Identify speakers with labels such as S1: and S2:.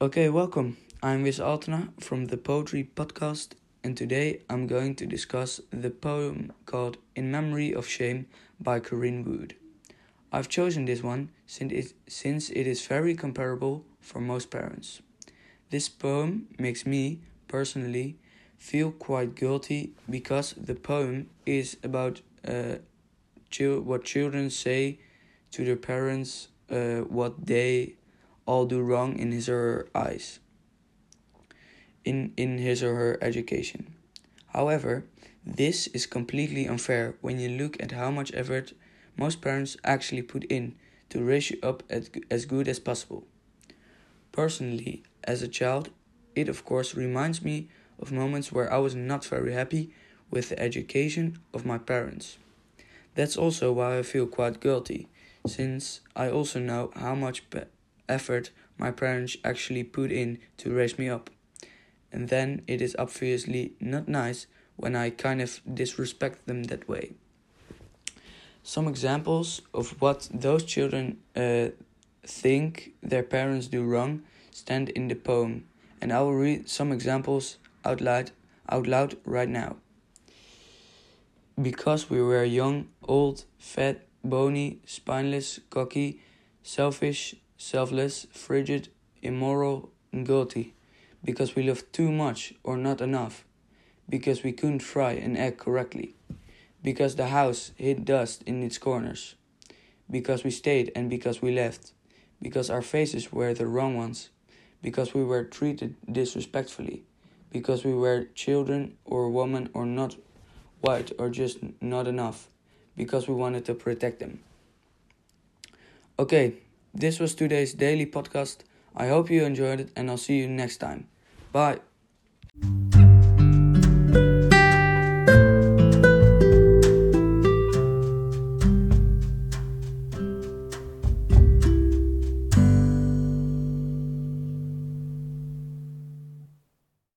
S1: Okay, welcome. I'm Wiz Altena from the Poetry Podcast, and today I'm going to discuss the poem called In Memory of Shame by Corinne Wood. I've chosen this one since it, since it is very comparable for most parents. This poem makes me, personally, feel quite guilty because the poem is about uh, what children say to their parents, uh, what they all do wrong in his or her eyes, in, in his or her education. However, this is completely unfair when you look at how much effort most parents actually put in to raise you up as, as good as possible. Personally, as a child, it of course reminds me of moments where I was not very happy with the education of my parents. That's also why I feel quite guilty, since I also know how much effort my parents actually put in to raise me up. And then it is obviously not nice when I kind of disrespect them that way. Some examples of what those children uh, think their parents do wrong stand in the poem, and I will read some examples out loud, out loud right now. Because we were young, old, fat, bony, spineless, cocky, selfish, selfless, frigid, immoral, and guilty, because we loved too much or not enough, because we couldn't fry an egg correctly, because the house hid dust in its corners, because we stayed and because we left, because our faces were the wrong ones, because we were treated disrespectfully, because we were children or women or not white or just not enough, because we wanted to protect them. Okay, this was today's daily podcast. I hope you enjoyed it, and I'll see you next time. Bye.